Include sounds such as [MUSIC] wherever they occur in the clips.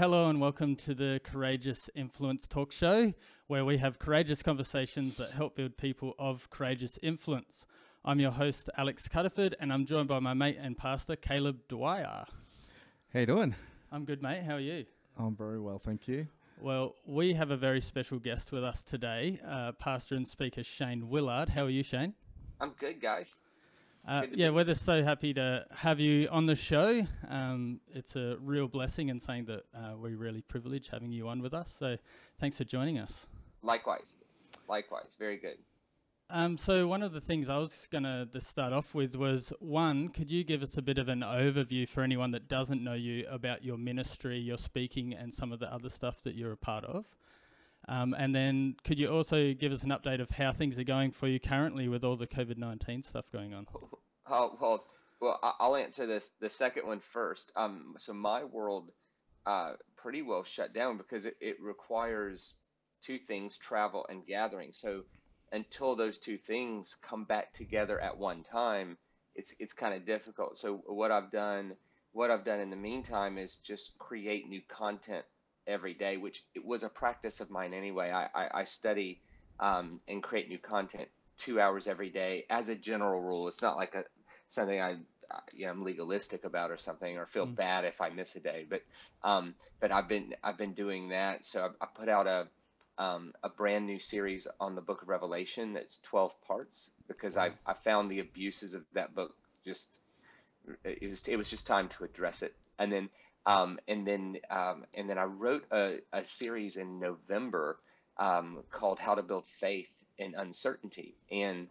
hello and welcome to the Courageous Influence Talk Show, where we have courageous conversations that help build people of courageous influence. I'm your host, Alex Cuttiford, and I'm joined by my mate and pastor, Caleb Dwyer. How you doing? I'm good, mate. How are you? I'm very well, thank you. Well, we have a very special guest with us today, uh, pastor and speaker Shane Willard. How are you, Shane? I'm good, guys. Uh, yeah, we're just so happy to have you on the show. Um, it's a real blessing and saying that uh, we really privilege having you on with us. So thanks for joining us. Likewise. Likewise. Very good. Um, so one of the things I was going to start off with was one, could you give us a bit of an overview for anyone that doesn't know you about your ministry, your speaking, and some of the other stuff that you're a part of? Um, and then could you also give us an update of how things are going for you currently with all the COVID 19 stuff going on? [LAUGHS] Oh, well, well, I'll answer this the second one first. Um, so my world uh, pretty well shut down because it, it requires two things travel and gathering. So until those two things come back together at one time, it's it's kind of difficult. So what I've done what I've done in the meantime is just create new content every day, which it was a practice of mine anyway. I, I, I study um, and create new content two hours every day as a general rule. It's not like a something I you know, I'm legalistic about or something, or feel mm. bad if I miss a day. But um, but I've been I've been doing that. So I, I put out a um, a brand new series on the Book of Revelation that's 12 parts because I I found the abuses of that book just it was it was just time to address it. And then um, and then um, and then I wrote a, a series in November um, called How to Build Faith in Uncertainty. And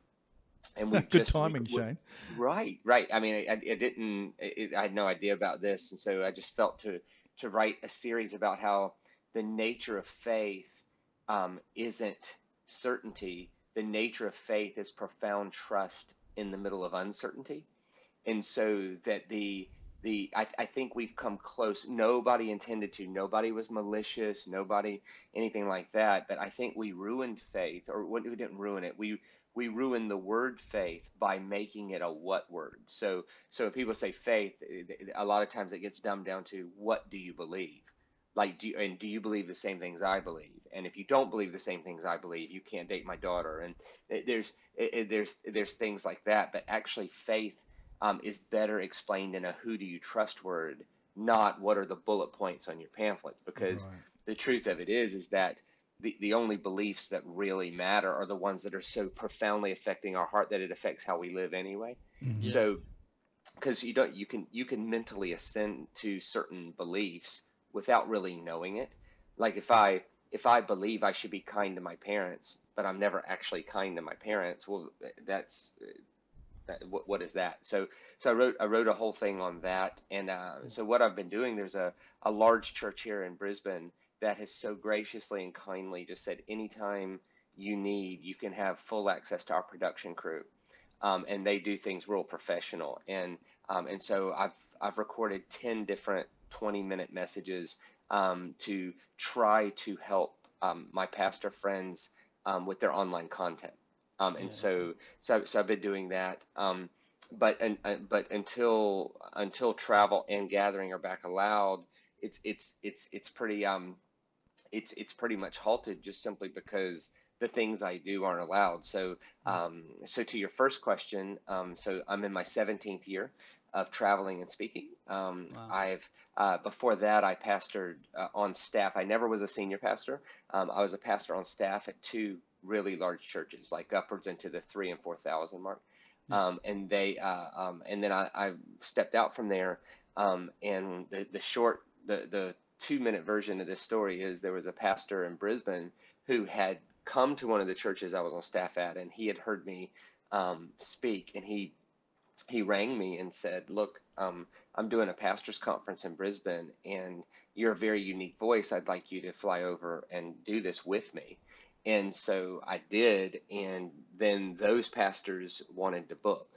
and we [LAUGHS] good just, timing, we, Shane. Right, right. I mean, I, I didn't. It, I had no idea about this, and so I just felt to to write a series about how the nature of faith um, isn't certainty. The nature of faith is profound trust in the middle of uncertainty, and so that the the I, I think we've come close. Nobody intended to. Nobody was malicious. Nobody anything like that. But I think we ruined faith, or we didn't ruin it. We we ruin the word faith by making it a what word. So so if people say faith, eh, a lot of times it gets dumbed down to what do you believe? Like do you, and do you believe the same things I believe? And if you don't believe the same things I believe, you can't date my daughter. And eh, there's eh, there's there's things like that. But actually, faith um, is better explained in a who do you trust word, not what are the bullet points on your pamphlet. Because right. the truth of it is is that the, the only beliefs that really matter are the ones that are so profoundly affecting our heart that it affects how we live anyway. Mm-hmm. So because you don't you can you can mentally ascend to certain beliefs without really knowing it. Like if I if I believe I should be kind to my parents, but I'm never actually kind to my parents, well, that's that, what, what is that? So so I wrote I wrote a whole thing on that, and uh, so what I've been doing there's a a large church here in Brisbane that has so graciously and kindly just said anytime you need, you can have full access to our production crew. Um, and they do things real professional. And um, and so I've I've recorded ten different 20 minute messages um, to try to help um, my pastor friends um, with their online content. Um, and yeah. so, so so I've been doing that. but and uh, but until until travel and gathering are back allowed, it's it's it's it's pretty um it's it's pretty much halted just simply because the things I do aren't allowed. So, hmm. um, so to your first question, um, so I'm in my 17th year of traveling and speaking. Um, wow. I've uh, before that I pastored uh, on staff. I never was a senior pastor. Um, I was a pastor on staff at two really large churches, like upwards into the three and four thousand mark. Um, and they uh, um, and then I, I, stepped out from there. and the the short the the two minute version of this story is there was a pastor in Brisbane who had come to one of the churches I was on staff at, and he had heard me um, speak, and he he rang me and said, "Look, um, I'm doing a pastors conference in Brisbane, and you're a very unique voice. I'd like you to fly over and do this with me." And so I did, and then those pastors wanted to book,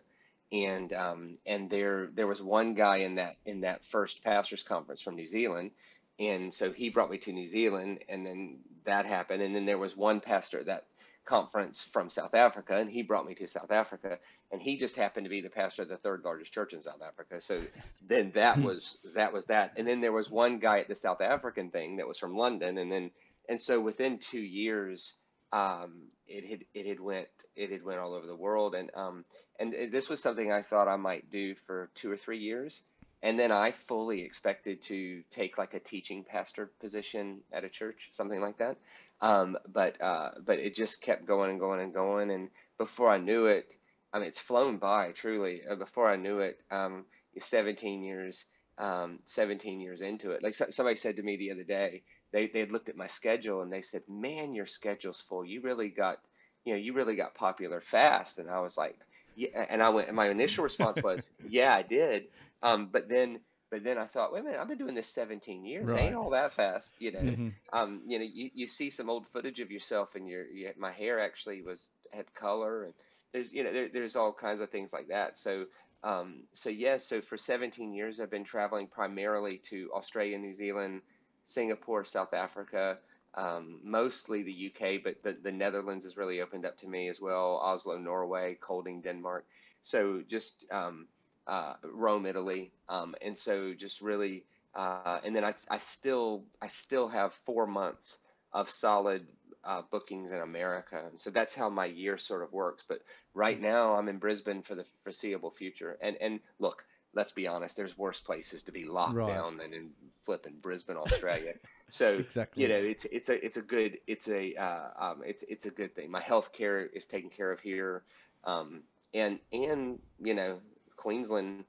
and um, and there there was one guy in that in that first pastors conference from New Zealand. And so he brought me to New Zealand, and then that happened, and then there was one pastor at that conference from South Africa, and he brought me to South Africa, and he just happened to be the pastor of the third largest church in South Africa. So then that hmm. was that was that, and then there was one guy at the South African thing that was from London, and then and so within two years, um, it had it had went it had went all over the world, and um, and this was something I thought I might do for two or three years, and then I fully expected to take like a teaching pastor position at a church, something like that. Um, but uh, but it just kept going and going and going, and before I knew it, I mean, it's flown by truly. Uh, before I knew it, um, 17 years, um, 17 years into it. Like so, somebody said to me the other day, they they looked at my schedule and they said, "Man, your schedule's full. You really got, you know, you really got popular fast." And I was like, "Yeah." And I went. And my initial response was, [LAUGHS] "Yeah, I did." Um, but then but then I thought, wait a minute, I've been doing this 17 years. Right. Ain't all that fast, you know. Mm-hmm. Um, you know, you, you see some old footage of yourself, and your, your my hair actually was had color, and there's you know there, there's all kinds of things like that. So um, so yeah, so for 17 years I've been traveling primarily to Australia, New Zealand, Singapore, South Africa, um, mostly the UK, but the, the Netherlands has really opened up to me as well. Oslo, Norway, Kolding, Denmark. So just um, uh, Rome, Italy, um, and so just really, uh, and then I, I still I still have four months of solid uh, bookings in America, and so that's how my year sort of works. But right mm-hmm. now I'm in Brisbane for the foreseeable future, and and look, let's be honest, there's worse places to be locked right. down than in flipping Brisbane, Australia. So [LAUGHS] exactly. you know, it's it's a it's a good it's a uh, um, it's it's a good thing. My health care is taken care of here, um, and and you know, Queensland,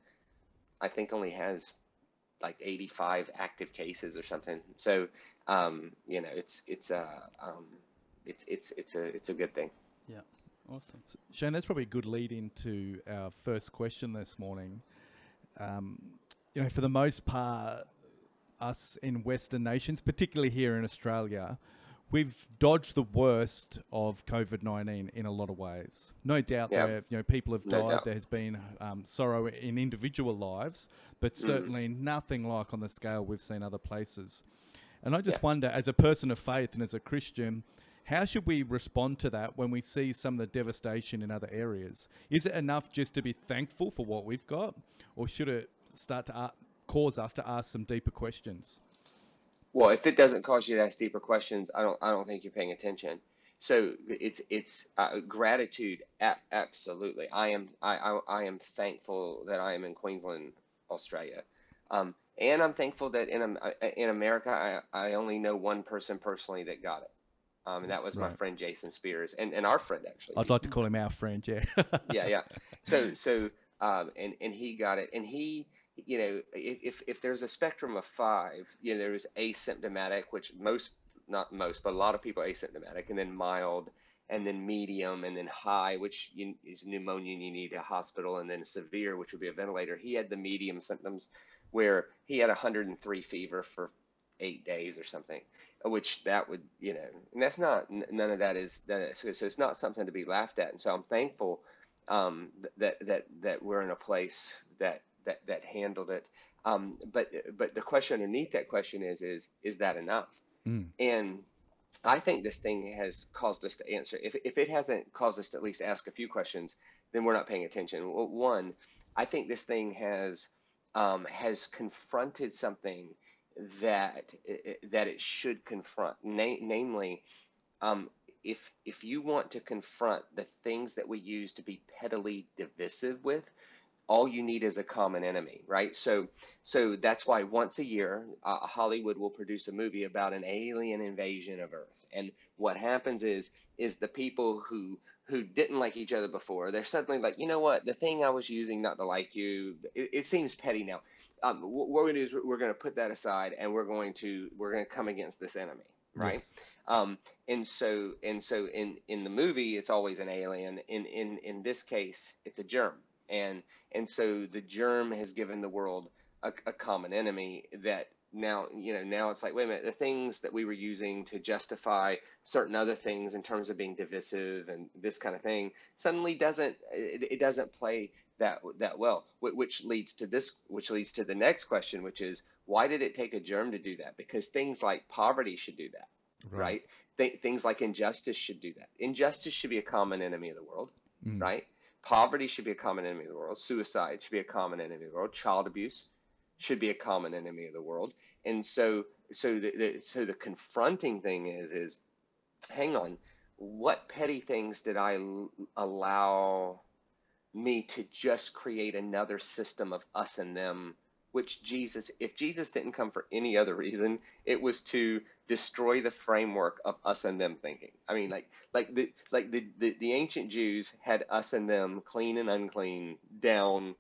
I think only has like 85 active cases or something. So, um, you know, it's it's a uh, um, it's it's it's a it's a good thing. Yeah, awesome. So, Shane, that's probably a good lead into our first question this morning. Um, you know, for the most part, us in Western nations, particularly here in Australia, we've dodged the worst of COVID nineteen in a lot of ways. No doubt, yeah. there you know people have died. there has been um, sorrow in individual lives, but mm. certainly mm. nothing like on the scale we've seen other places. And I just wonder, as a person of faith and as a Christian, how should we respond to that when we see some of the devastation in other areas? Is it enough just to be thankful for what we've got, or should it start to uh, cause us to ask some deeper questions? Well, if it doesn't cause you to ask deeper questions, I don't I don't think you're paying attention. So it's it's uh, gratitude. absolutely, I am I, I, I am thankful that I am in Queensland, Australia, um, and I'm thankful that in uh, in America I, I only know one person personally that got it, um, and that was right. my friend Jason Spears, and, and our friend actually. I'd like to call him our friend, yeah. yeah, yeah. [LAUGHS] So so um, and and he got it, and he you know, if, if there's a spectrum of five, you know, there's asymptomatic, which most, not most, but a lot of people asymptomatic, and then mild, and then medium, and then high, which you, is pneumonia, and you need a hospital, and then severe, which would be a ventilator. He had the medium symptoms where he had 103 fever for eight days or something, which that would, you know, and that's not, none of that is, that is so it's not something to be laughed at. And so I'm thankful um, that, that, that we're in a place that that that handled it. Um, but but the question underneath that question is is is that enough? Mm. And I think this thing has caused us to answer. If if it hasn't caused us to at least ask a few questions, then we're not paying attention. One, I think this thing has um, has confronted something that that it should confront, Na- namely. Um, if if you want to confront the things that we use to be pettily divisive with, all you need is a common enemy, right? So, so that's why once a year, uh, Hollywood will produce a movie about an alien invasion of Earth. And what happens is, is the people who who didn't like each other before, they're suddenly like, you know what? The thing I was using not to like you, it, it seems petty now. Um, what we're going to do is we're going to put that aside, and we're going to we're going to come against this enemy, right? Yes. Um, and so and so in in the movie, it's always an alien. In in in this case, it's a germ, and and so the germ has given the world a, a common enemy that now you know now it's like wait a minute the things that we were using to justify certain other things in terms of being divisive and this kind of thing suddenly doesn't it, it doesn't play that that well which leads to this which leads to the next question which is why did it take a germ to do that because things like poverty should do that right? right? Th- things like injustice should do that. Injustice should be a common enemy of the world, mm. right? Poverty should be a common enemy of the world. Suicide should be a common enemy of the world. Child abuse should be a common enemy of the world. And so, so the, the so the confronting thing is is, hang on, what petty things did I l- allow me to just create another system of us and them which Jesus, if Jesus didn't come for any other reason, it was to destroy the framework of us and them thinking. I mean, like, like the like the the, the ancient Jews had us and them, clean and unclean, down.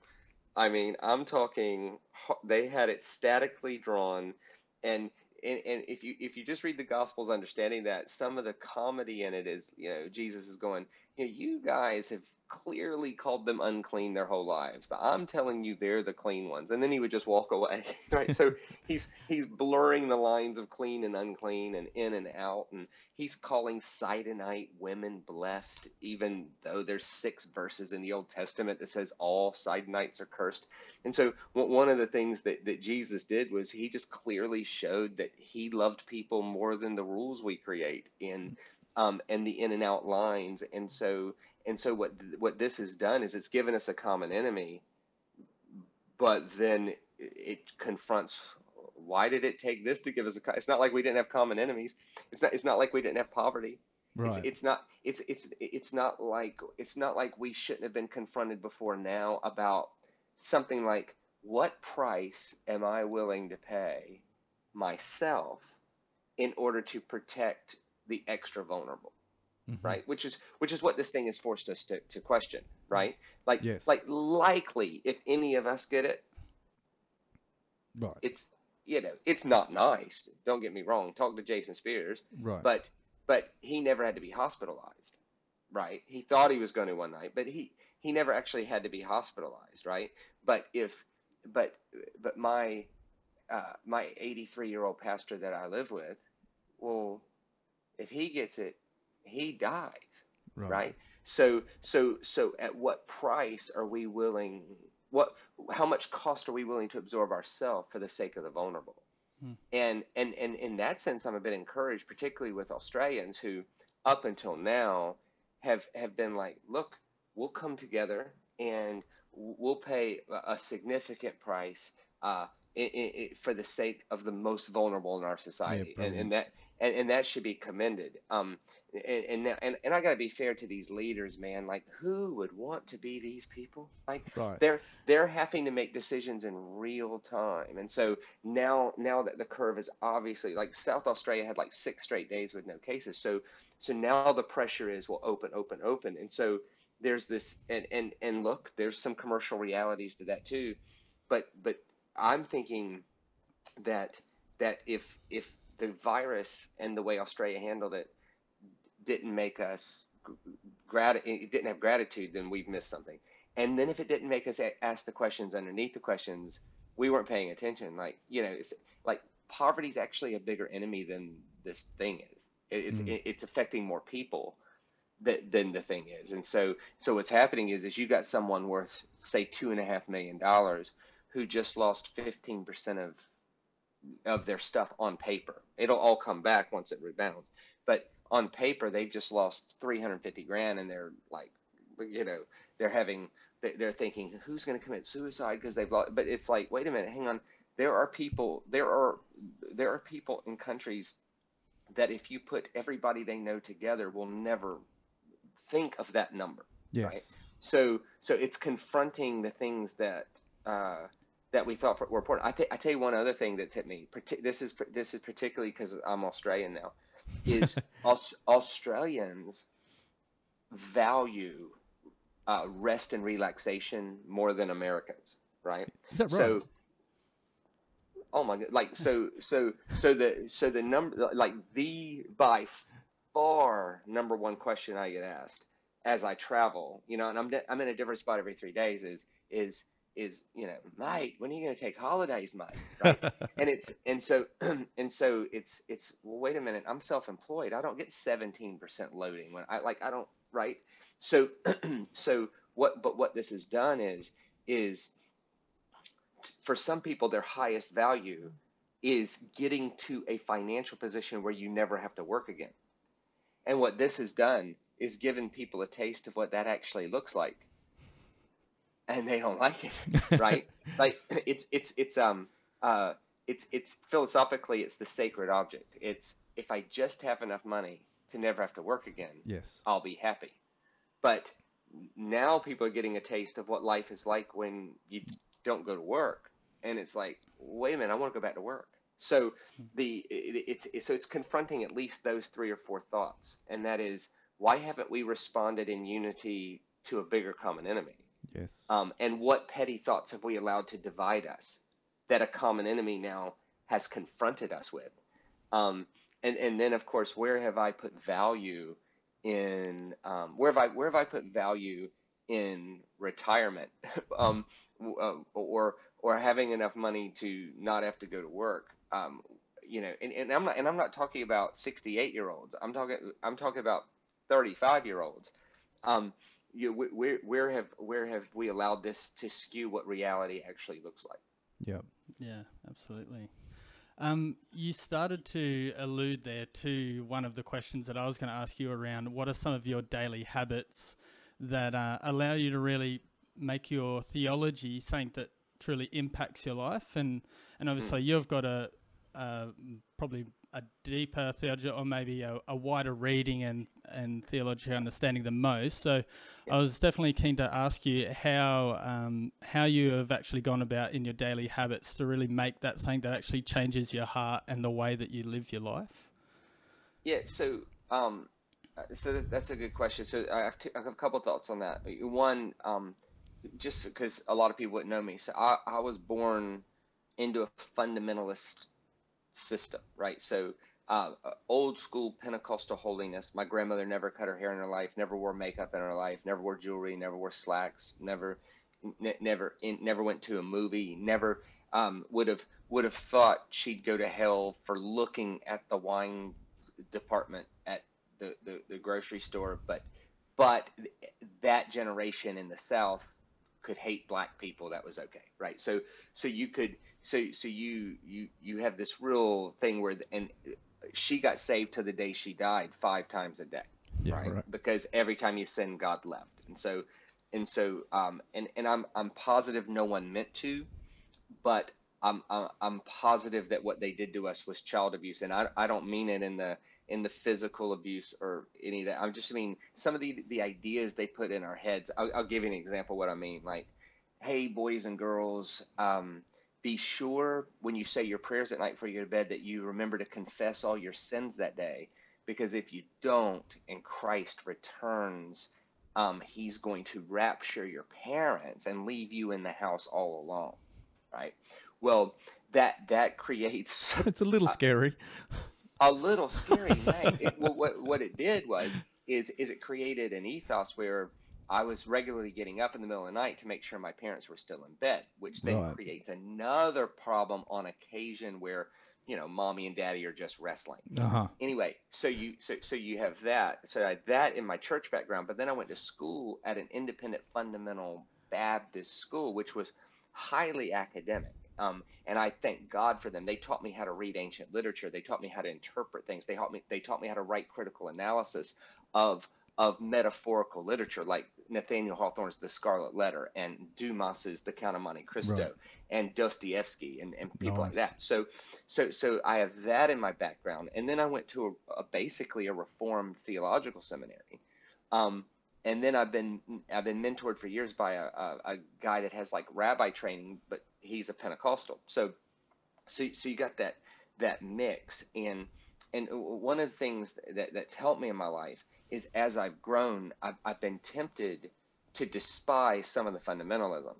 I mean, I'm talking. They had it statically drawn, and and, and if you if you just read the Gospels, understanding that some of the comedy in it is, you know, Jesus is going, you know, you guys have clearly called them unclean their whole lives. I'm telling you, they're the clean ones. And then he would just walk away, [LAUGHS] right? so he's he's blurring the lines of clean and unclean and in and out, and he's calling Sidonite women blessed, even though there's six verses in the Old Testament that says all Sidonites are cursed. And so one of the things that that Jesus did was he just clearly showed that he loved people more than the rules we create in um, and the in and out lines. And so and so what what this has done is it's given us a common enemy, but then it confronts why did it take this to give us a it's not like we didn't have common enemies. It's not it's not like we didn't have poverty. Right. it's, it's not it's it's it's not like it's not like we shouldn't have been confronted before now about something like what price am i willing to pay myself in order to protect the extra vulnerable mm-hmm. right? Which is which is what this thing has forced us to, to question, right? Like yes. like likely if any of us get it, right. it's you know, it's not nice. Don't get me wrong. Talk to Jason Spears. Right. But but he never had to be hospitalized. Right. He thought he was going to one night, but he he never actually had to be hospitalized, right? But if but but my uh, my 83 year old pastor that I live with, well, if he gets it, he dies right. right. so so so at what price are we willing what how much cost are we willing to absorb ourselves for the sake of the vulnerable hmm. and and and in that sense i'm a bit encouraged particularly with australians who up until now have have been like look we'll come together and we'll pay a significant price uh, it, it, for the sake of the most vulnerable in our society, yeah, and, and, that and, and that should be commended. Um, and and and, and I got to be fair to these leaders, man. Like, who would want to be these people? Like, right. they're they're having to make decisions in real time, and so now now that the curve is obviously like South Australia had like six straight days with no cases, so so now the pressure is well open open open, and so there's this and and and look, there's some commercial realities to that too, but but I'm thinking that that if if the virus and the way Australia handled it didn't make us grat it didn't have gratitude, then we've missed something. And then if it didn't make us ask the questions underneath the questions, we weren't paying attention. Like you know, it's like poverty is actually a bigger enemy than this thing is. It's mm. it's affecting more people that, than the thing is. And so so what's happening is is you've got someone worth say two and a half million dollars who just lost fifteen percent of of their stuff on paper. It'll all come back once it rebounds. But on paper, they've just lost 350 grand and they're like, you know, they're having, they're thinking, who's going to commit suicide because they've lost. But it's like, wait a minute, hang on. There are people, there are, there are people in countries that if you put everybody they know together will never think of that number. Yes. Right? So, so it's confronting the things that, uh, that we thought were important. I, th- I tell you one other thing that's hit me. This is this is particularly because I'm Australian now. Is [LAUGHS] Aus- Australians value uh, rest and relaxation more than Americans, right? Is that right? So, oh my god, like so so so the so the number like the by far number one question I get asked as I travel, you know, and I'm I'm in a different spot every three days is is is you know mate when are you going to take holidays mate right? [LAUGHS] and it's and so [CLEARS THROAT] and so it's it's well wait a minute i'm self-employed i don't get 17% loading when i like i don't right so [CLEARS THROAT] so what but what this has done is is for some people their highest value is getting to a financial position where you never have to work again. And what this has done is given people a taste of what that actually looks like. And they don't like it, [LAUGHS] right? like it's it's it's um uh it's it's philosophically it's the sacred object. It's if I just have enough money to never have to work again, Yes. I'll be happy. But now people are getting a taste of what life is like when you don't go to work, and it's like, wait a minute, I want to go back to work. So the it, it's, it's so it's confronting at least those three or four thoughts, and that is why haven't we responded in unity to a bigger common enemy? Yes. Um, and what petty thoughts have we allowed to divide us that a common enemy now has confronted us with? Um, and, and then, of course, where have I put value in, um, where, have I, where have I put value in retirement [LAUGHS] um, uh, or, or having enough money to not have to go to work? Um, you know, and, and I'm not, and I'm not talking about 68 year olds. I'm talking, I'm talking about 35 year olds. Um, you, wh- where, where have, where have we allowed this to skew what reality actually looks like? Yeah. Yeah, absolutely. Um, you started to allude there to one of the questions that I was going to ask you around what are some of your daily habits that uh, allow you to really make your theology something that truly impacts your life? And, and obviously, you've got a, uh, probably a deeper theology or maybe a, a wider reading and, and theological understanding than most. So I was definitely keen to ask you how um, how you have actually gone about in your daily habits to really make that something that actually changes your heart and the way that you live your life. Yeah, so um, so that's a good question. So I have, I have a couple thoughts on that. One, um, just because a lot of people wouldn't know me, so I, I was born into a fundamentalist system, right? So uh, uh, old school Pentecostal holiness. My grandmother never cut her hair in her life, never wore makeup in her life, never wore jewelry, never wore slacks, never, n- never, in, never went to a movie, never um, would have would have thought she'd go to hell for looking at the wine department at the, the, the grocery store, but but that generation in the South could hate black people. That was okay, right? So so you could so so you you you have this real thing where and she got saved to the day she died five times a day, Yeah. right? Right. Because every time you sin, God left, and so and so um and and I'm I'm positive no one meant to, but I'm I'm I'm positive that what they did to us was child abuse, and I I don't mean it in the in the physical abuse or any of that. I'm just I mean some of the the ideas they put in our heads. I'll, I'll give you an example of what I mean. Like, hey, boys and girls, um, be sure when you say your prayers at night before you go to bed that you remember to confess all your sins that day, because if you don't, and Christ returns, um, He's going to rapture your parents and leave you in the house all alone, right? Well, that that creates [LAUGHS] It's a little scary. a little scary, right? It, well, what what it did was is is it created an ethos where I was regularly getting up in the middle of the night to make sure my parents were still in bed, which then Right. creates another problem on occasion where you know mommy and daddy are just wrestling. Uh huh. Anyway, so you so so you have that. So I had that in my church background, but then I went to school at an independent fundamental Baptist school, which was highly academic. Um, and I thank God for them. They taught me how to read ancient literature. They taught me how to interpret things. They taught me they taught me how to write critical analysis of of metaphorical literature, like Nathaniel Hawthorne's The Scarlet Letter and Dumas's The Count of Monte Cristo Right. and Dostoevsky and, and people like that. So so so I have that in my background, and then I went to a, a basically a Reformed theological seminary, um, and then I've been I've been mentored for years by a, a, a guy that has like rabbi training, but he's a Pentecostal. So so so you got that that mix, and and one of the things that that's helped me in my life is as I've grown, I've, I've been tempted to despise some of the fundamentalism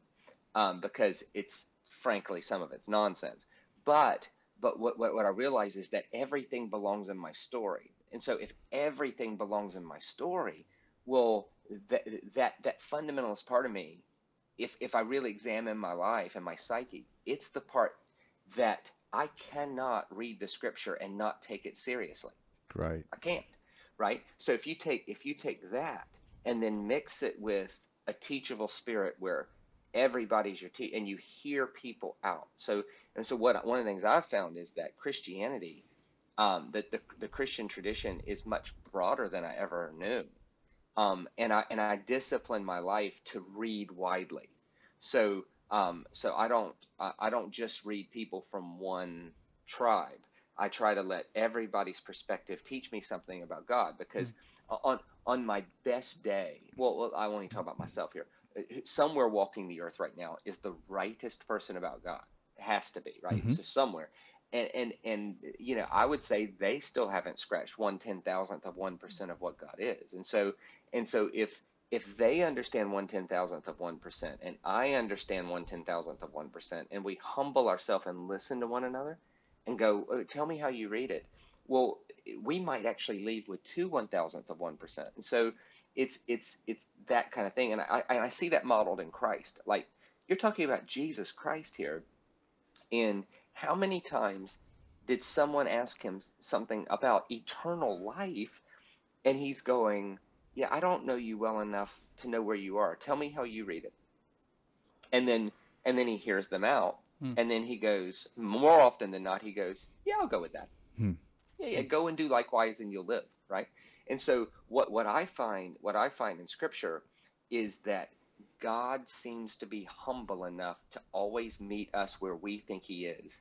um, because it's frankly some of it's nonsense. But but what, what what I realize is that everything belongs in my story, and so if everything belongs in my story, well that that that fundamentalist part of me, if if I really examine my life and my psyche, it's the part that I cannot read the scripture and not take it seriously. Right. I can't, right? So if you take if you take that and then mix it with a teachable spirit where everybody's your teacher, and you hear people out. So and so what one of the things I've found is that Christianity, um, that the, the Christian tradition is much broader than I ever knew. Um, and I and I discipline my life to read widely. So um, so I don't I, I don't just read people from one tribe. I try to let everybody's perspective teach me something about God because mm. on on my best day, well, I want to talk about myself here. Uh, somewhere walking the earth right now is the rightest person about God. It has to be right. Mm-hmm. So somewhere, and and and you know, I would say they still haven't scratched one ten thousandth of one percent of what God is, and so and so if if they understand one ten thousandth of one percent, and I understand one ten thousandth of one percent, and we humble ourselves and listen to one another, and go, oh, tell me how you read it. Well, we might actually leave with two one thousandths of one percent, and so it's it's it's that kind of thing, and I and I see that modeled in Christ. Like you're talking about Jesus Christ here, and how many times did someone ask him something about eternal life, and he's going yeah, I don't know you well enough to know where you are. Tell me how you read it. And then and then he hears them out. Hmm. And then he goes, more often than not, he goes, Yeah, I'll go with that. Hmm. Yeah, yeah, go and do likewise and you'll live, right? And so what what I find what I find in scripture is that God seems to be humble enough to always meet us where we think he is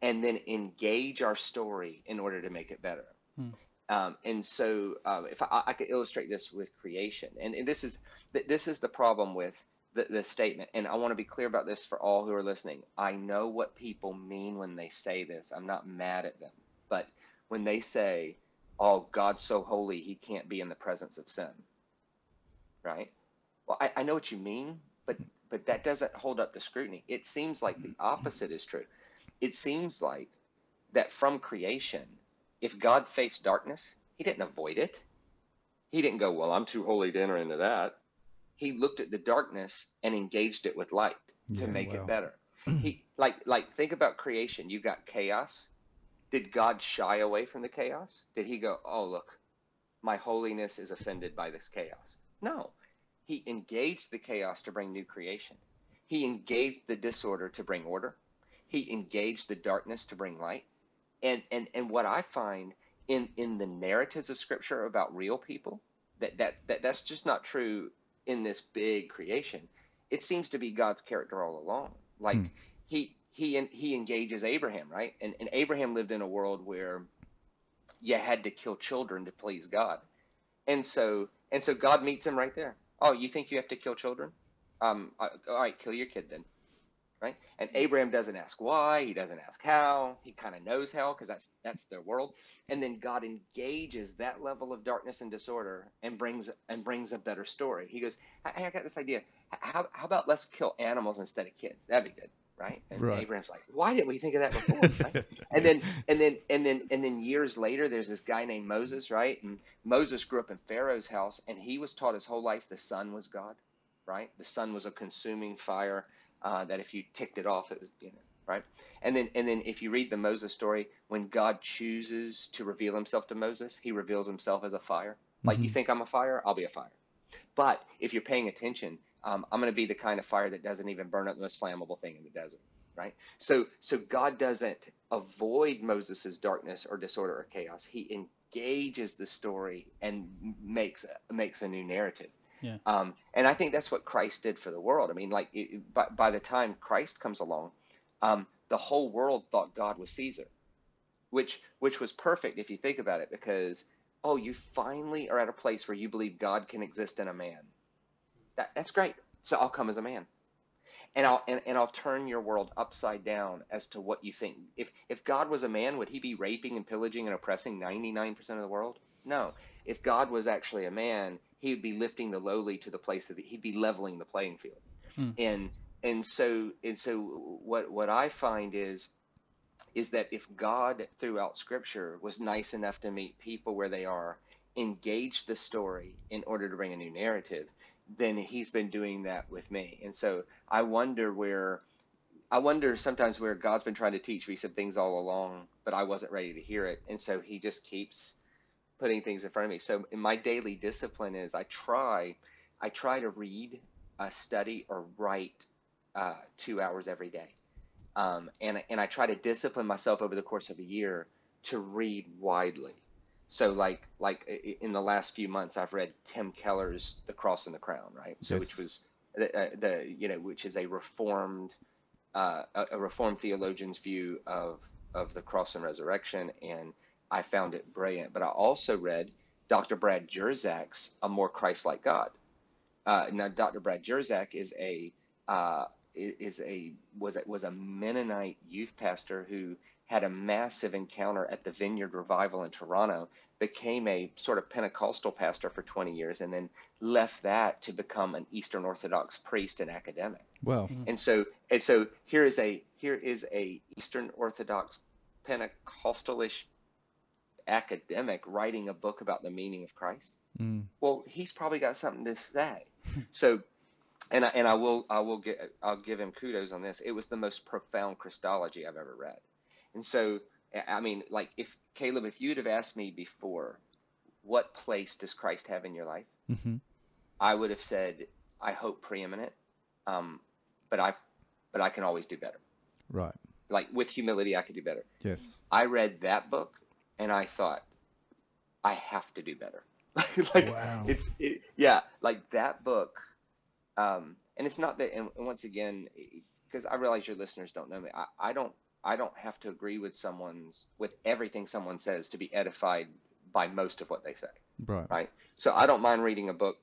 and then engage our story in order to make it better. Hmm. Um, and so, um, if I, I, could illustrate this with creation, and, and this is this is the problem with the, statement, and I want to be clear about this for all who are listening. I know what people mean when they say this. I'm not mad at them, but when they say, "Oh, God's so holy, He can't be in the presence of sin," right? Well, I, I know what you mean, but but that doesn't hold up to scrutiny. It seems like the opposite is true. It seems like that from creation if God faced darkness, he didn't avoid it. He didn't go, Well, I'm too holy to enter into that. He looked at the darkness and engaged it with light to yeah, make well. it better. [CLEARS THROAT] he like like think about creation. You've got chaos. Did God shy away from the chaos? Did he go, Oh look, my holiness is offended by this chaos? No. He engaged the chaos to bring new creation. He engaged the disorder to bring order. He engaged the darkness to bring light and and and what I find in in the narratives of Scripture about real people that that, that that's just not true in this big creation. It seems to be God's character all along. Like hmm. he he he engages Abraham, right? And and Abraham lived in a world where you had to kill children to please God, and so and so God meets him right there. Oh, you think you have to kill children? Um, all right, kill your kid then right? And Abraham doesn't ask why, he doesn't ask how, he kind of knows how because that's that's their world. And then God engages that level of darkness and disorder and brings and brings a better story. He goes, "Hey, I got this idea. How, how about let's kill animals instead of kids? That'd be good." Right? And right. Abraham's like, "Why didn't we think of that before?" [LAUGHS] Right? and then and then and then and then years later, there's this guy named Moses, right? And Moses grew up in Pharaoh's house, and he was taught his whole life the sun was God, right? The sun was a consuming fire uh, that if you ticked it off, it was you know right. And then and then if you read the Moses story, when God chooses to reveal Himself to Moses, He reveals Himself as a fire. Like mm-hmm. you think I'm a fire, I'll be a fire. But if you're paying attention, um, I'm going to be the kind of fire that doesn't even burn up the most flammable thing in the desert, right? So, so God doesn't avoid Moses's darkness or disorder or chaos. He engages the story and makes makes a new narrative. Yeah. Um, and I think that's what Christ did for the world. I mean, like it, by, by the time Christ comes along, um, the whole world thought God was Caesar, which which was perfect if you think about it, because oh, you finally are at a place where you believe God can exist in a man. That, that's great. So I'll come as a man. And I'll and, and I'll turn your world upside down as to what you think. If if God was a man, would he be raping and pillaging and oppressing 99% of the world? No. If God was actually a man, he would be lifting the lowly to the place that he'd be leveling the playing field. Hmm. And and so and so what what I find is is that if God throughout scripture was nice enough to meet people where they are, engage the story in order to bring a new narrative, then he's been doing that with me. And so I wonder where I wonder sometimes where God's been trying to teach me some things all along, but I wasn't ready to hear it. And so he just keeps putting things in front of me. So in my daily discipline is I try, I try to read, uh, study, or write uh, two hours every day. Um, and, and I try to discipline myself over the course of a year to read widely. So like like in the last few months, I've read Tim Keller's The Cross and the Crown, right? So Yes. which was the, uh, the you know which is a reformed uh, a, a reformed theologian's view of of the cross and resurrection, and I found it brilliant. But I also read Dr. Brad Jersak's A More Christ-like God. Uh, now, Dr. Brad Jersak is a uh, is a was a, was a Mennonite youth pastor who had a massive encounter at the Vineyard Revival in Toronto, became a sort of Pentecostal pastor for 20 years, and then left that to become an Eastern Orthodox priest and academic. Well, And so and so here is a here is a Eastern Orthodox Pentecostalish academic writing a book about the meaning of Christ. mm, Well, he's probably got something to say. [LAUGHS] so and I, and I will I will get I'll give him kudos on this. It was the most profound Christology I've ever read. And so I mean like if Caleb if you'd have asked me before what place does Christ have in your life? hmm I would have said I hope preeminent. Um, but I but I can always do better. right. Like with humility I could do better. Yes. I read that book and I thought I have to do better. [LAUGHS] like Wow. it's it, yeah, like that book um and it's not that and, and once again because I realize your listeners don't know me. I, I don't I don't have to agree with someone's with everything someone says to be edified by most of what they say Right. right? So I don't mind reading a book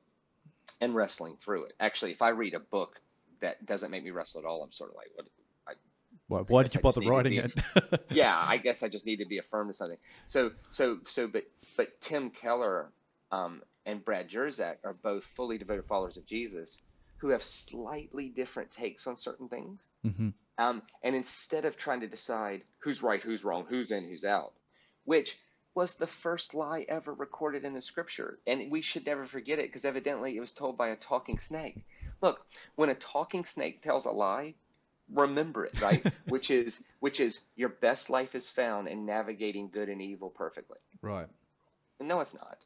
and wrestling through it. Actually, if I read a book that doesn't make me wrestle at all, I'm sort of like, what? Why, why did you bother writing be it? [LAUGHS] Yeah, I guess I just need to be affirmed to something. So, so, so, but, but Tim Keller um, and Brad Jersak are both fully devoted followers of Jesus, who have slightly different takes on certain things. hmm Um, and instead of trying to decide who's right, who's wrong, who's in, who's out, which was the first lie ever recorded in the scripture. And we should never forget it because evidently it was told by a talking snake. Look, when a talking snake tells a lie, remember it, right? [LAUGHS] which is which is your best life is found in navigating good and evil perfectly. Right. No, it's not.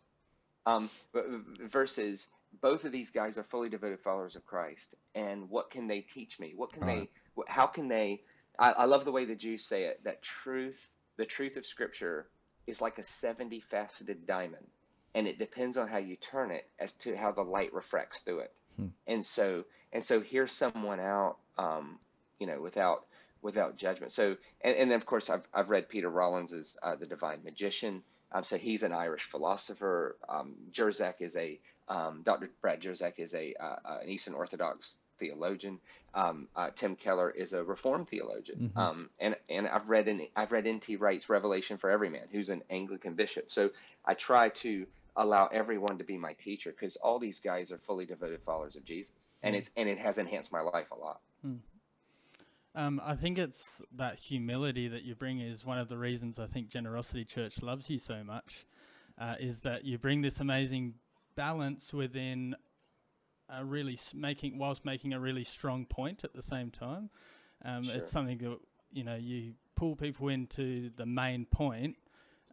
Um, but versus both of these guys are fully devoted followers of Christ, and what can they teach me? What can Right. they? How can they? I, I love the way the Jews say it. That truth, the truth of Scripture, is like a seventy-faceted diamond, and it depends on how you turn it as to how the light refracts through it. Hmm. And so, and so, here's someone out, um, you know, without without judgment. So, and, and then of course, I've I've read Peter Rollins's uh, The Divine Magician. Um, so he's an Irish philosopher. Um, Jersak is a um, Dr. Brad Jersak is a uh, uh, an Eastern Orthodox theologian. Um, uh, Tim Keller is a Reformed theologian. Mhm. Um, and and I've read in, I've read N.T. Wright's Revelation for Every Man, who's an Anglican bishop. So I try to allow everyone to be my teacher because all these guys are fully devoted followers of Jesus, and it's and it has enhanced my life a lot. Um, I think it's that humility that you bring is one of the reasons I think Generosity Church loves you so much. Uh, is that you bring this amazing balance within a really making whilst making a really strong point at the same time. Um, Sure. It's something that you know you pull people into the main point,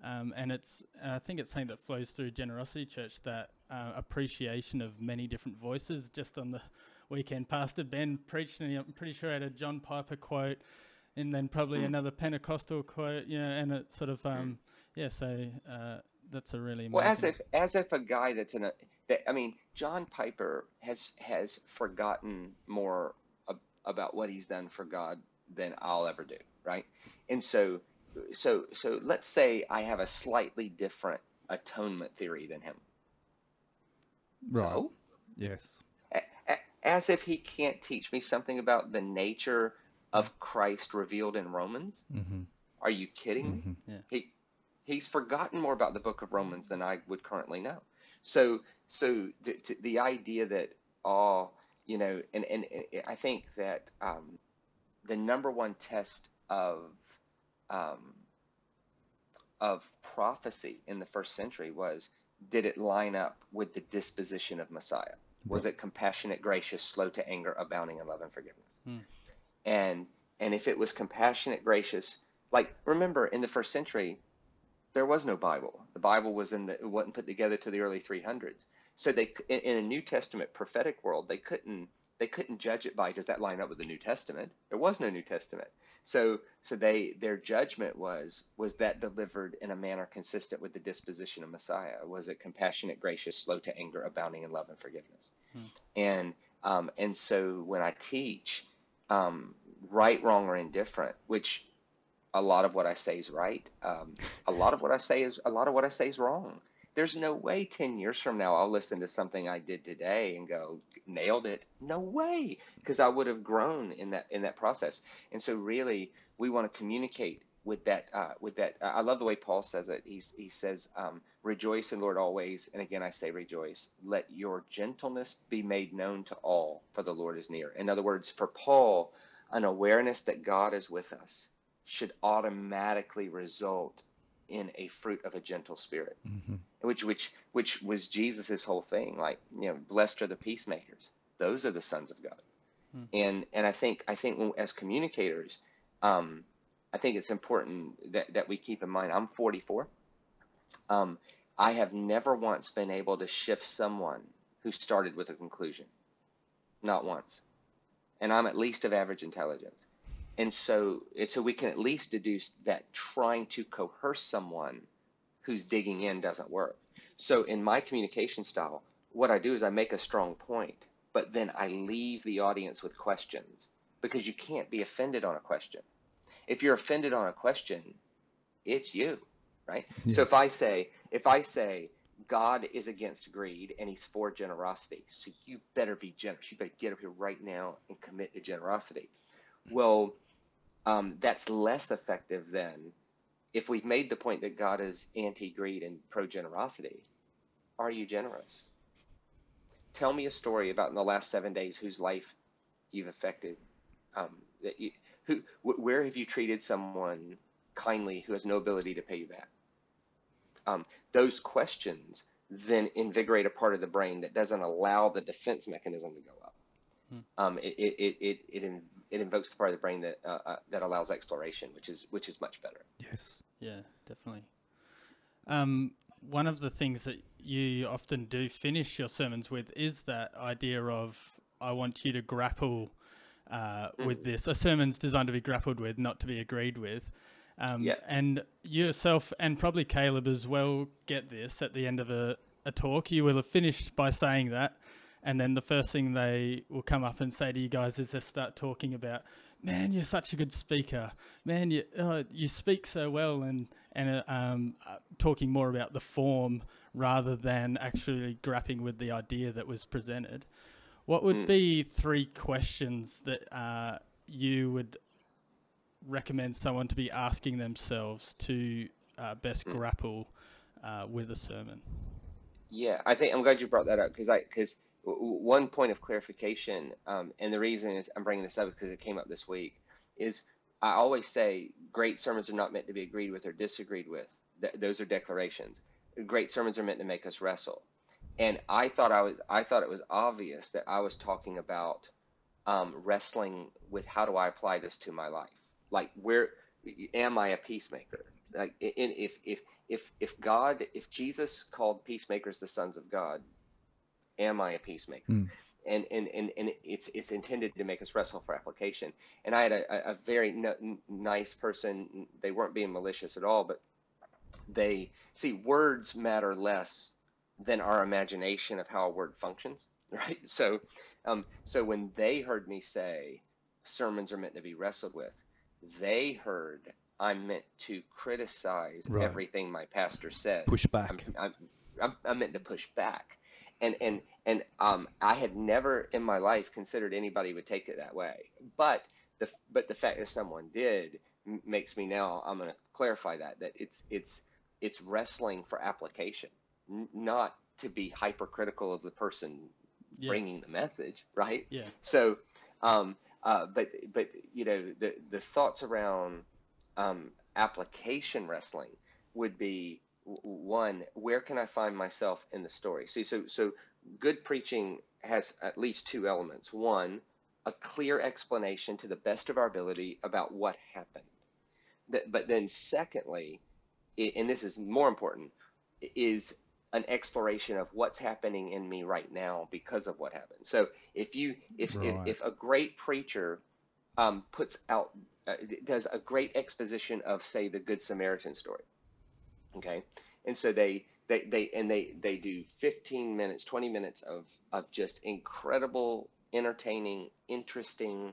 um, and it's and I think it's something that flows through Generosity Church that uh, appreciation of many different voices. Just on the weekend, Pastor Ben preached, and I'm pretty sure he had a John Piper quote, and then probably Mm. another Pentecostal quote. You know, and it sort of um, yeah. So uh, that's a really amazing. Well, as if as if a guy that's in a that I mean, John Piper has has forgotten more ab- about what he's done for God than I'll ever do, right? And so, so so let's say I have a slightly different atonement theory than him. Right. So, Yes. A- a- as if he can't teach me something about the nature of Christ revealed in Romans. hmm Are you kidding me? hmm he he's forgotten more about the book of Romans than I would currently know. So so the, to, the idea that all you know, and and I- I think that um, the number one test of um, of prophecy in the first century was did it line up with the disposition of Messiah? Was it compassionate, gracious, slow to anger, abounding in love and forgiveness? Hmm. And and if it was compassionate, gracious, like remember in the first century, there was no Bible. The Bible was in the it wasn't put together to the early 300s. So they in, in a New Testament prophetic world, they couldn't they couldn't judge it by does that line up with the New Testament? There was no New Testament. So so they their judgment was was that delivered in a manner consistent with the disposition of Messiah? Was it compassionate, gracious, slow to anger, abounding in love and forgiveness? Hmm. And um, and so when I teach, um, right, wrong, or indifferent, which a lot of what I say is right. Um, a lot of what I say is a lot of what I say is wrong. There's no way 10 years from now I'll listen to something I did today and go, nailed it. No way, because I would have grown in that in that process. And so really, we want to communicate with that uh, with that. I love the way Paul says it. He he says, um, "Rejoice in Lord always." And again, I say, rejoice. Let your gentleness be made known to all, for the Lord is near. In other words, for Paul, an awareness that God is with us should automatically result in a fruit of a gentle spirit, mm-hmm. Which which which was Jesus's whole thing. Like you know, blessed are the peacemakers; those are the sons of God. Mm. And and I think I think as communicators, um, I think it's important that that we keep in mind. I'm 44. Um, I have never once been able to shift someone who started with a conclusion, not once. And I'm at least of average intelligence. And so, so we can at least deduce that trying to coerce someone who's digging in doesn't work. So in my communication style, what I do is I make a strong point, but then I leave the audience with questions because you can't be offended on a question. If you're offended on a question, it's you, right? Yes. So if I say, if I say, God is against greed and he's for generosity, so you better be generous. You better get up here right now and commit to generosity. Well, um, that's less effective than if we've made the point that God is anti greed and pro generosity. Are you generous? Tell me a story about in the last seven days whose life you've affected. Um, that you, who, wh- where have you treated someone kindly who has no ability to pay you back? Um, those questions then invigorate a part of the brain that doesn't allow the defense mechanism to go up. Hmm. Um, it, it, it, it, it invokes the part of the brain that uh, uh, that allows exploration, which is which is much better. Yes. Yeah, definitely. Um, one of the things that you often do finish your sermons with is that idea of I want you to grapple uh, mm. with this. A sermon's designed to be grappled with, not to be agreed with. Um, yeah. And yourself and probably Caleb as well get this at the end of a, a talk. You will have finished by saying that and then the first thing they will come up and say to you guys is they start talking about, man, you're such a good speaker, man, you uh, you speak so well, and and uh, um, uh, talking more about the form rather than actually grappling with the idea that was presented. What would mm. be three questions that uh, you would recommend someone to be asking themselves to uh, best mm. grapple uh, with a sermon? Yeah, I think I'm glad you brought that up because I because one point of clarification, um, and the reason is I'm bringing this up because it came up this week, is I always say great sermons are not meant to be agreed with or disagreed with. Th- those are declarations. Great sermons are meant to make us wrestle. And I thought I was I thought it was obvious that I was talking about um, wrestling with how do I apply this to my life? Like where am I a peacemaker? Like in, if if if if God if Jesus called peacemakers the sons of God, am I a peacemaker? Mm. And, and, and, and it's it's intended to make us wrestle for application. And I had a, a very n- nice person. They weren't being malicious at all, but they see words matter less than our imagination of how a word functions, [LAUGHS] right? So, um, so when they heard me say sermons are meant to be wrestled with, they heard I'm meant to criticize right. everything my pastor says. Push back. I'm, I'm, I'm, I'm meant to push back and and and um, I had never in my life considered anybody would take it that way. But the but the fact that someone did makes me now I'm going to clarify that that it's it's it's wrestling for application, n- not to be hypercritical of the person yeah. bringing the message, right? Yeah. So, um, uh, but but you know the the thoughts around um, application wrestling would be one, where can I find myself in the story? See, so so good preaching has at least two elements. One, a clear explanation to the best of our ability about what happened. But then, secondly, and this is more important, is an exploration of what's happening in me right now because of what happened. So if you if Right. if, if a great preacher um, puts out uh, does a great exposition of say the Good Samaritan story, okay, and so they they they and they they do 15 minutes, 20 minutes of of just incredible, entertaining, interesting,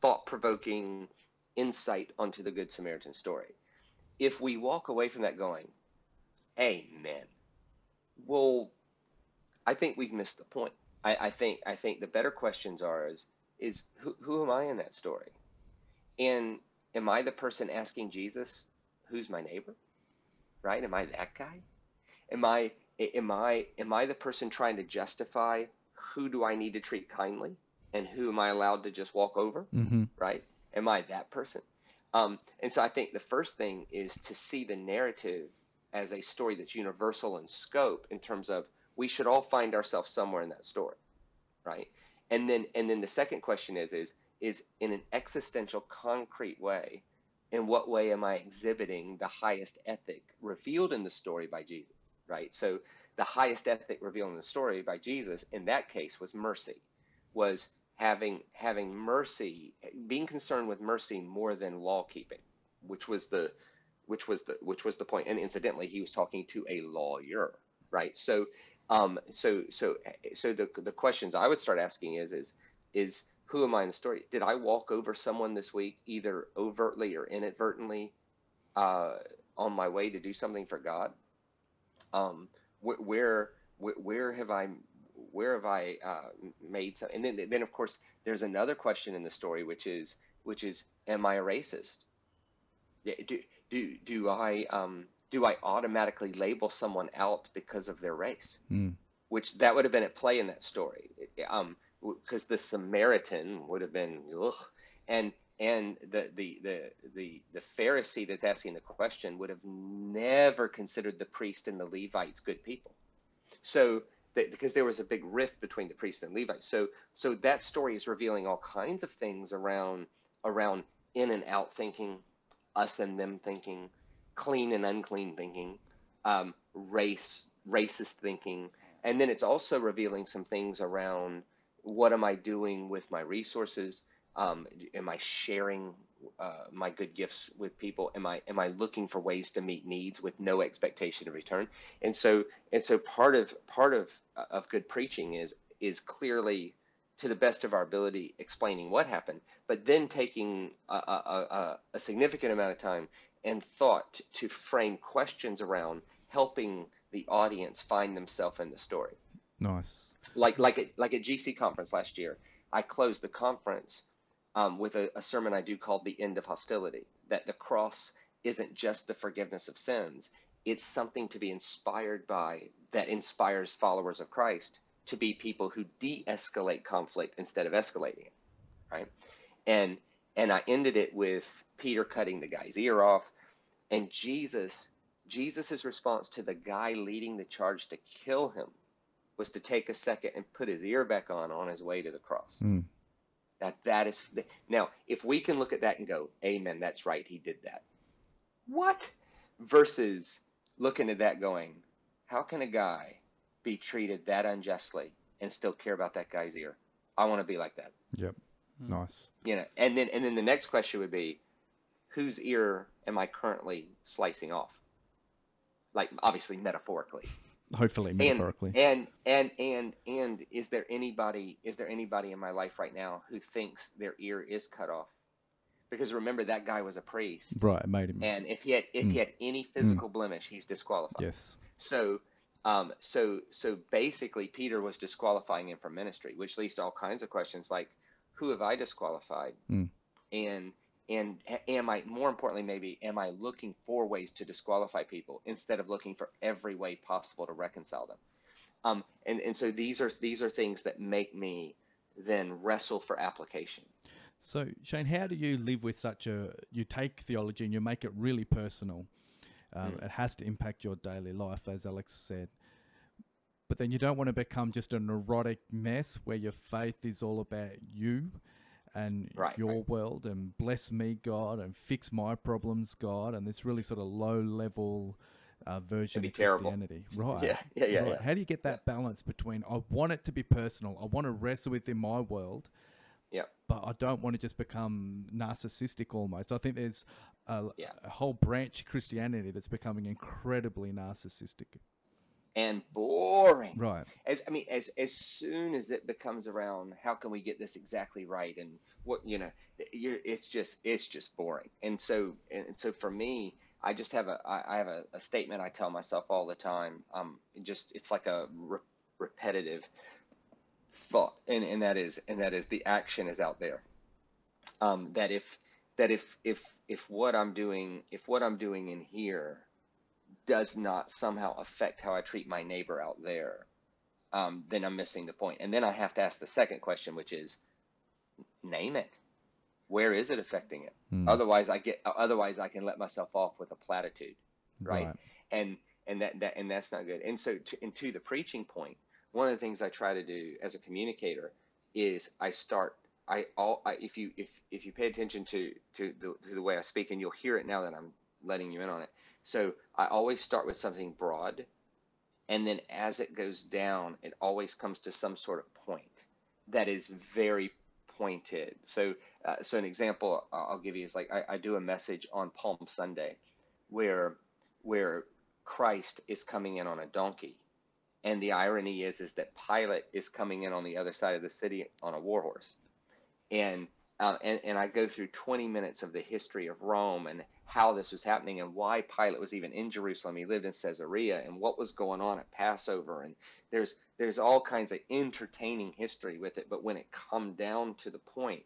thought provoking insight onto the Good Samaritan story. If we walk away from that going, Amen. Well, I think we've missed the point. I, I think I think the better questions are is is who, who am I in that story? And am I the person asking Jesus, who's my neighbor? Right? Am I that guy? Am I am I am I the person trying to justify who do I need to treat kindly and who am I allowed to just walk over? Mm-hmm. right? Am I that person? Um, and so I think the first thing is to see the narrative as a story that's universal in scope in terms of we should all find ourselves somewhere in that story, right? And then and then the second question is is is in an existential concrete way, in what way am I exhibiting the highest ethic revealed in the story by Jesus, right? So the highest ethic revealed in the story by Jesus in that case was mercy, was having having mercy, being concerned with mercy more than law keeping, which was the which was the which was the point. And incidentally, he was talking to a lawyer, right? So um so so so the the questions I would start asking is is is who am I in the story? Did I walk over someone this week, either overtly or inadvertently, uh, on my way to do something for God? Um, wh- where wh- where have I where have I uh, made some? And then then of course there's another question in the story, which is which is Am I a racist? Do do do I um, do I automatically label someone out because of their race? Mm. Which that would have been at play in that story. Um, because the Samaritan would have been ugh, and and the, the the the the Pharisee that's asking the question would have never considered the priest and the Levites good people. So that, because there was a big rift between the priest and Levites. So so that story is revealing all kinds of things around around in and out thinking, us and them thinking, clean and unclean thinking, um, race racist thinking, and then it's also revealing some things around what am I doing with my resources? Um, am I sharing uh, my good gifts with people? Am I am I looking for ways to meet needs with no expectation of return? And so and so part of part of of good preaching is is clearly to the best of our ability explaining what happened, but then taking a, a, a, a significant amount of time and thought to frame questions around helping the audience find themselves in the story Nice. like like at like at GC conference last year, I closed the conference um, with a, a sermon I do called "The End of Hostility." That the cross isn't just the forgiveness of sins; it's something to be inspired by that inspires followers of Christ to be people who de-escalate conflict instead of escalating it, right? And and I ended it with Peter cutting the guy's ear off, and Jesus Jesus's response to the guy leading the charge to kill him was to take a second and put his ear back on on his way to the cross. Mm. That that is now, if we can look at that and go, "Amen, that's right, he did that." What? Versus looking at that going, "How can a guy be treated that unjustly and still care about that guy's ear?" I want to be like that. Yep. Mm. Nice. You know, and then and then the next question would be, whose ear am I currently slicing off? Like obviously metaphorically. Hopefully, metaphorically. And and and and is there anybody is there anybody in my life right now who thinks their ear is cut off? Because remember that guy was a priest, right. It made him. and if he had if Mm. he had any physical blemish, he's disqualified. yes. So um so so basically Peter was disqualifying him from ministry, which leads to all kinds of questions like who have I disqualified? Mm. And and am I more importantly maybe am I looking for ways to disqualify people instead of looking for every way possible to reconcile them? Um, and and so these are these are things that make me then wrestle for application. So, Shane, how do you live with such a? You take theology and you make it really personal. Um, Mm. It has to impact your daily life, as Alex said. But then you don't want to become just a neurotic mess where your faith is all about you and Right, your right. world and bless me, God, and fix my problems, God, and this really sort of low level uh, version of terrible. Christianity. [LAUGHS] Right. Yeah, yeah, yeah, right. yeah. How do you get that balance between I want it to be personal, I want to wrestle within my world, Yep. but I don't want to just become narcissistic almost. I think there's a, Yeah. a whole branch of Christianity that's becoming incredibly narcissistic. And boring. Right. As I mean, as as soon as it becomes around, how can we get this exactly right? And what you know, you're it's just it's just boring. And so and so for me, I just have a I I have a, a statement I tell myself all the time. Um, just it's like a re- repetitive thought, and and that is and that is the action is out there. Um, that if that if if if what I'm doing if what I'm doing in here does not somehow affect how I treat my neighbor out there, um, then I'm missing the point. And then I have to ask the second question, which is, name it. Where is it affecting it? Mm. Otherwise, I get. Otherwise, I can let myself off with a platitude, right? Right. And and that, that and that's not good. And so, to, and to the preaching point, one of the things I try to do as a communicator is I start. I all I, if you if if you pay attention to to the, to the way I speak, and you'll hear it now that I'm letting you in on it. So I always start with something broad, and then as it goes down, it always comes to some sort of point that is very pointed. So, uh, so an example I'll give you is like I, I do a message on Palm Sunday, where where Christ is coming in on a donkey, and the irony is is that Pilate is coming in on the other side of the city on a war horse, and uh, and and I go through 20 minutes of the history of Rome and how this was happening and why Pilate was even in Jerusalem. He lived in Caesarea and what was going on at Passover and there's there's all kinds of entertaining history with it. But when it come down to the point,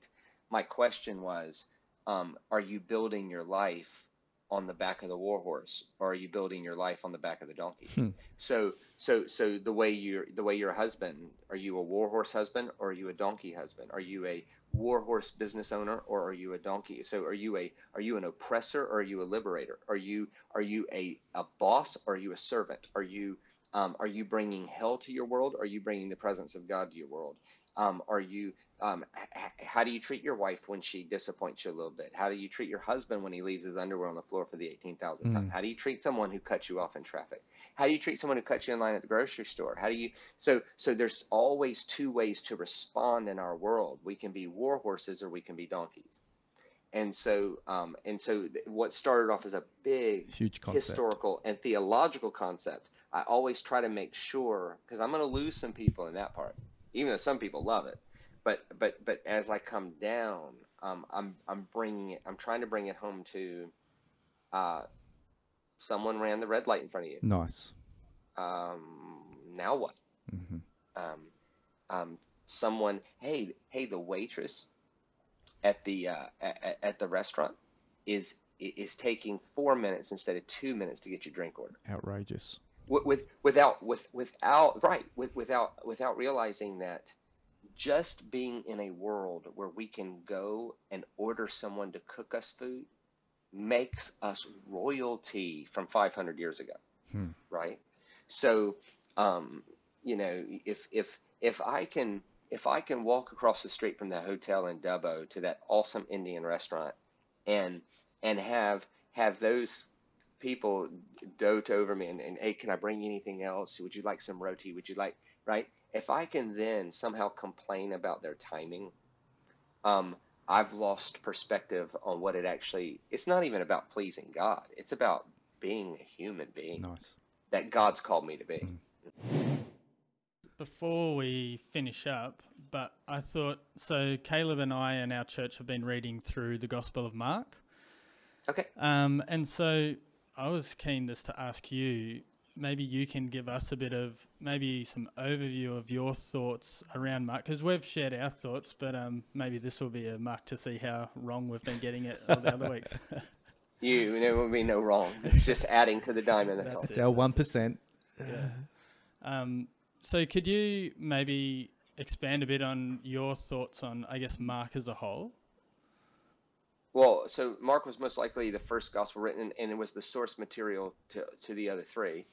my question was, um, are you building your life on the back of the war horse or are you building your life on the back of the donkey? Hmm. So so so the way you're the way you're a husband, are you a war horse husband or are you a donkey husband? Are you a war horse business owner or are you a donkey? So are you a are you an oppressor or are you a liberator? Are you are you a, a boss or are you a servant? Are you um, are you bringing hell to your world? Or are you bringing the presence of God to your world? Um, are you um, h- how do you treat your wife when she disappoints you a little bit? How do you treat your husband when he leaves his underwear on the floor for the 18,000th time? Mm. How do you treat someone who cuts you off in traffic? How do you treat someone who cuts you in line at the grocery store? How do you so so there's always two ways to respond in our world. We can be war horses or we can be donkeys. And so um, and so th- what started off as a big Huge concept. historical and theological concept, I always try to make sure because I'm going to lose some people in that part, even though some people love it. But but but as I come down, um, I'm I'm bringing it. I'm trying to bring it home to. Uh, someone ran the red light in front of you. Nice. Um, now what? hmm Um, um, someone, hey hey, the waitress at the uh, at, at the restaurant is is taking four minutes instead of two minutes to get your drink order. Outrageous. with, with without with without right with without without realizing that just being in a world where we can go and order someone to cook us food makes us royalty from 500 years ago Hmm. right? So um you know if if if i can if i can walk across the street from the hotel in dubbo to that awesome indian restaurant and and have have those people dote over me and, and hey can i bring you anything else? Would you like some roti? Would you like right if i can then somehow complain about their timing um, i've lost perspective on what it actually it's not even about pleasing god it's about being a human being Nice. that god's called me to be Mm. Before we finish up, but I thought so. Caleb and I and our church have been reading through the Gospel of Mark, okay um, and so I was keen just to ask you. Maybe you can give us a bit of maybe some overview of your thoughts around Mark, because we've shared our thoughts, but um, maybe this will be a mark to see how wrong we've been getting it all the other [LAUGHS] weeks. you there will be no wrong it's just adding to the diamond that's, all That's It's it, our one Yeah. Um, so could you maybe expand a bit on your thoughts on, I guess, Mark as a whole? Well, so Mark was most likely the first gospel written, and it was the source material to, to the other three,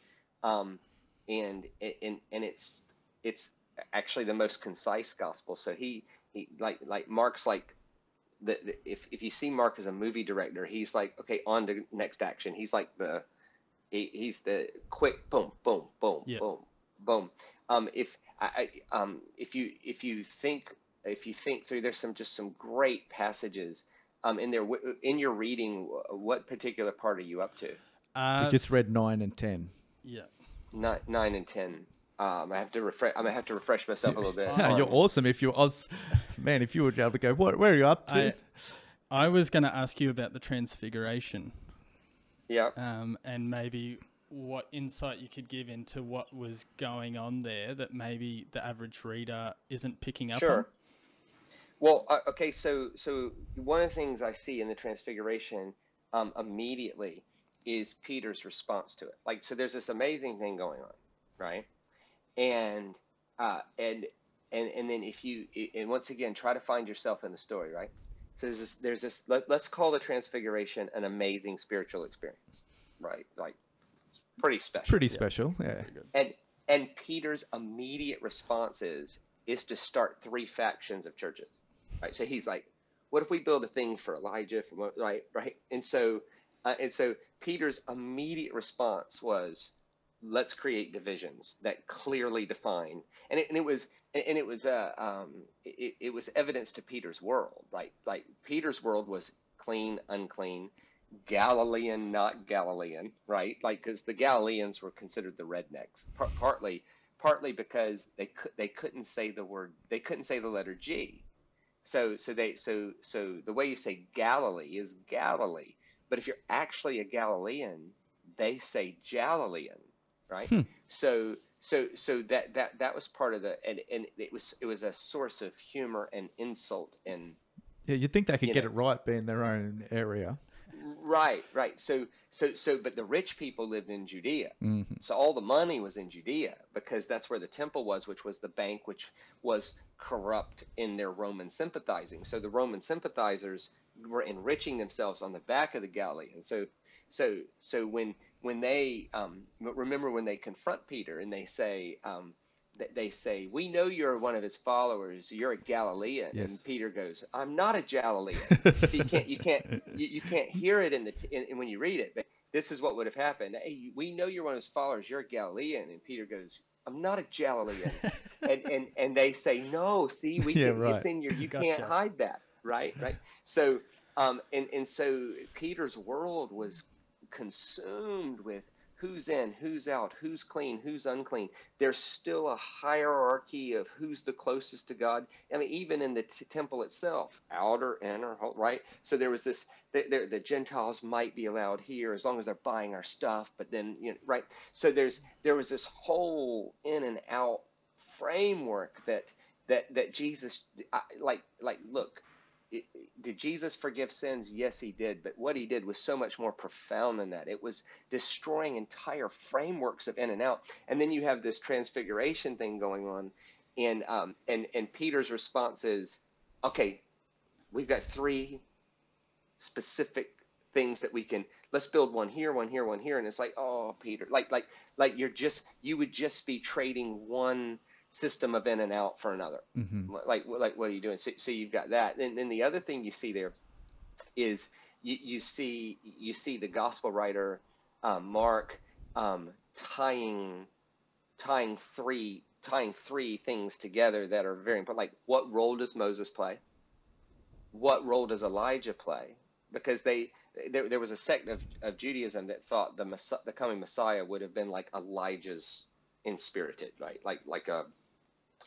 um, and and and it's it's actually the most concise gospel. So he he like like Mark's like the, the if if you see Mark as a movie director, he's like okay on to next action. He's like the He, he's the quick boom, boom, boom, Yeah. boom, boom. Um, if I, I um, if you if you think if you think through, there's some just some great passages um, in there. In your reading, what particular part are you up to? Uh, We just read nine and ten. Yeah. Nine, nine and ten. Um, I have to refresh. I'm gonna have to refresh myself a little bit. Yeah, [LAUGHS] you're awesome. If you, I was, man, if you were able to go, what, where are you up to? I, I was going to ask you about the transfiguration Yeah. um, and maybe what insight you could give into what was going on there that maybe the average reader isn't picking up on. Sure. Well, uh, okay, so so one of the things I see in the Transfiguration um, immediately is Peter's response to it. Like, so there's this amazing thing going on, right? And uh, and and and then if you and once again try to find yourself in the story, right? So there's this there's this let, let's call the Transfiguration an amazing spiritual experience, right? Like pretty special. Pretty special. Yeah. And and Peter's immediate response is is to start three factions of churches. Right? So he's like, what if we build a thing for Elijah for Mo-" right right? And so uh, and so Peter's immediate response was let's create divisions that clearly define. And it, and it was and it was uh, um, it, it was evidence to Peter's world. Like like Peter's world was clean unclean Galilean, not Galilean, right? Like, because the Galileans were considered the rednecks, par- partly, partly because they could they couldn't say the word, they couldn't say the letter G, so so they so so the way you say Galilee is Galilee, but if you're actually a Galilean, they say Galilean, right? Hmm. So so so that that that was part of the and and it was it was a source of humor and insult and Yeah, you'd think they could get know. it right being their own area. Right, right. So, so, so, but the rich people lived in Judea. hmm So all the money was in Judea because that's where the temple was, which was the bank, which was corrupt in their Roman sympathizing. So the Roman sympathizers were enriching themselves on the back of the Galileans. So, so, so when when they um, remember when they confront Peter and they say. Um, that they say, "We know you're one of his followers. You're a Galilean." And Peter goes, "I'm not a Galilean." [LAUGHS] so you can't you can't you, you can't hear it in the t- in, in when you read it but this is what would have happened hey we know you're one of his followers you're a galilean and peter goes i'm not a galilean [LAUGHS] and and and they say no see we Yeah, can, right. it's in your you [LAUGHS] Gotcha. can't hide that right right so um and and so peter's world was consumed with who's in who's out who's clean who's unclean. There's still a hierarchy of who's the closest to god. I mean even in the t- temple itself outer inner right? So there was this the, the, the gentiles might be allowed here as long as they're buying our stuff but then you know right? So there's there was this whole in and out framework that that that jesus I, like like look did Jesus forgive sins? Yes, he did. But what he did was so much more profound than that. It was destroying entire frameworks of in and out. And then you have this transfiguration thing going on, and um, and and Peter's response is, okay, we've got three specific things that we can. Let's build one here, one here, one here. And it's like, oh, Peter, like like like you're just you would just be trading one system of in and out for another. Hmm like like what are you doing? So, so you've got that. And then the other thing you see there is you, you see you see the gospel writer um, mark um, tying tying three tying three things together that are very important. Like what role does moses play? What role does elijah play? Because they there, there was a sect of, of judaism that thought the, Messiah, the coming messiah would have been like elijah's inspirited right? Like like a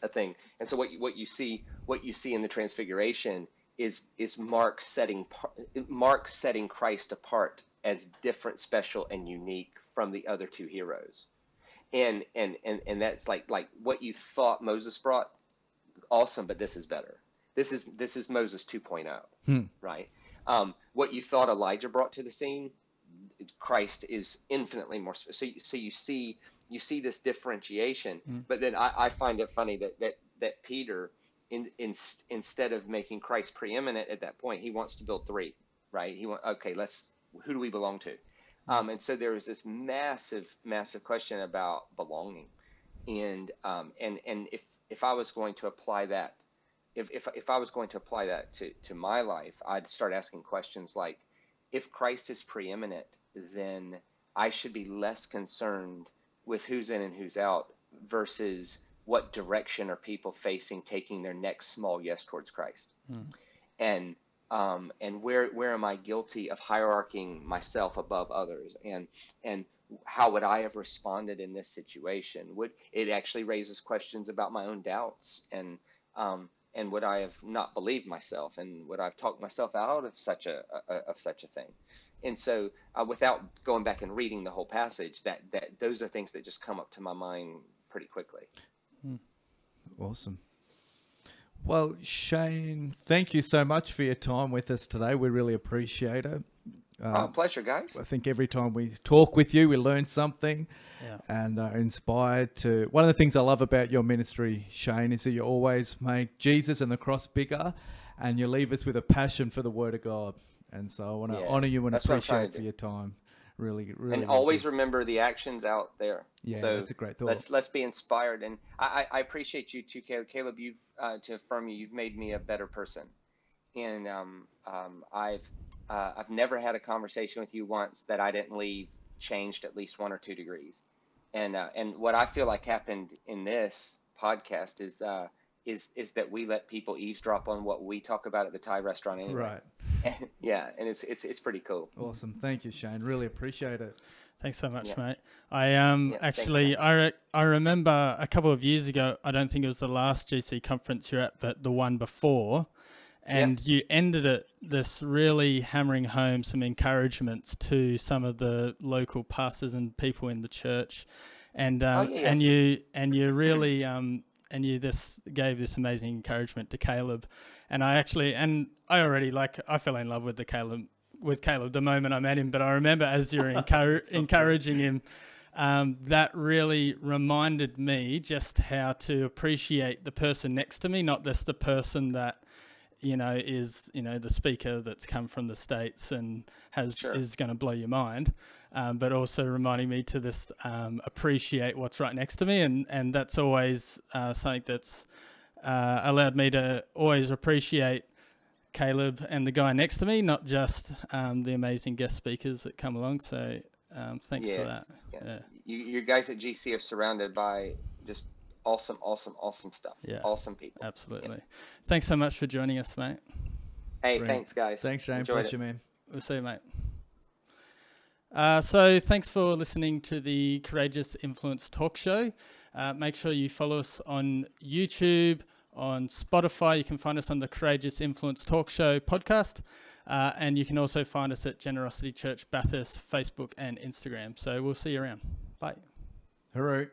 a thing. And so what you, what you see what you see in the transfiguration is is Mark setting Mark setting Christ apart as different, special, and unique from the other two heroes. And and and and that's like like what you thought Moses brought, awesome, but this is better. This is this is Moses 2.0, Hmm. right? Um, what you thought Elijah brought to the scene, Christ is infinitely more. So so you see you see this differentiation, Mm. but then I, I find it funny that that that Peter, in, in instead of making Christ preeminent at that point, he wants to build three, right? He want okay, let's who do we belong to? Um, and so there was this massive, massive question about belonging, and um, and and if if I was going to apply that, if if if I was going to apply that to to my life, I'd start asking questions like, if Christ is preeminent, then I should be less concerned with who's in and who's out versus what direction are people facing taking their next small yes towards Christ. Mm. And um, and where where am I guilty of hierarching myself above others? And and how would I have responded in this situation? Would it actually raises questions about my own doubts and um, and would I have not believed myself and would I have talked myself out of such a, a of such a thing? And so, uh, without going back and reading the whole passage, that that those are things that just come up to my mind pretty quickly. Awesome. Well, Shane, thank you so much for your time with us today. We really appreciate it. Uh, oh, pleasure, guys. I think every time we talk with you, we learn something Yeah. and are inspired to. One of the things I love about your ministry, Shane, is that you always make Jesus and the cross bigger and you leave us with a passion for the Word of God. And so I want to Yeah, honor you and that's what I'm trying appreciate for your time. Really, really. and really always do. remember the actions out there. Yeah, so that's a great thought. let's let's be inspired. And I, I I appreciate you too, Caleb. Caleb, you've uh, to affirm you, you've made me a better person. And um, um, I've uh, I've never had a conversation with you once that I didn't leave changed at least one or two degrees. And uh, and what I feel like happened in this podcast is uh, is is that we let people eavesdrop on what we talk about at the Thai restaurant anyway. Right. [LAUGHS] yeah, and it's it's it's pretty cool. Awesome. Thank you, Shane. Really appreciate it. Thanks so much, Yeah. mate. I um Yeah, actually mate. I re- I remember a couple of years ago. I don't think it was the last GC conference you're at, but the one before, and you ended it this really hammering home some encouragements to some of the local pastors and people in the church, and um, Oh, yeah, yeah. and you and you really um and you this gave this amazing encouragement to Caleb, and I actually and I already like I fell in love with the Caleb with Caleb the moment I met him, but I remember as you're [LAUGHS] encour- encouraging him, um, that really reminded me just how to appreciate the person next to me, not just the person that you know is you know the speaker that's come from the states and has Sure. is going to blow your mind, um, but also reminding me to just um, appreciate what's right next to me, and and that's always uh, something that's uh, allowed me to always appreciate Caleb and the guy next to me, not just um, the amazing guest speakers that come along. So um, thanks for that. yeah. Yeah. You, you guys at GC are surrounded by just awesome, awesome, awesome stuff. Yeah. Awesome people. Absolutely. Thanks so much for joining us, mate. Hey, Brilliant. thanks, guys. Thanks, Shane. Enjoyed Bless it. you, man. We'll see you, mate. Uh, so, thanks for listening to the Courageous Influence Talk Show. Uh, make sure you follow us on YouTube, on Spotify. You can find us on the Courageous Influence Talk Show podcast. Uh, and you can also find us at Generosity Church Bathurst, Facebook, and Instagram. So, we'll see you around. Bye. Hooray.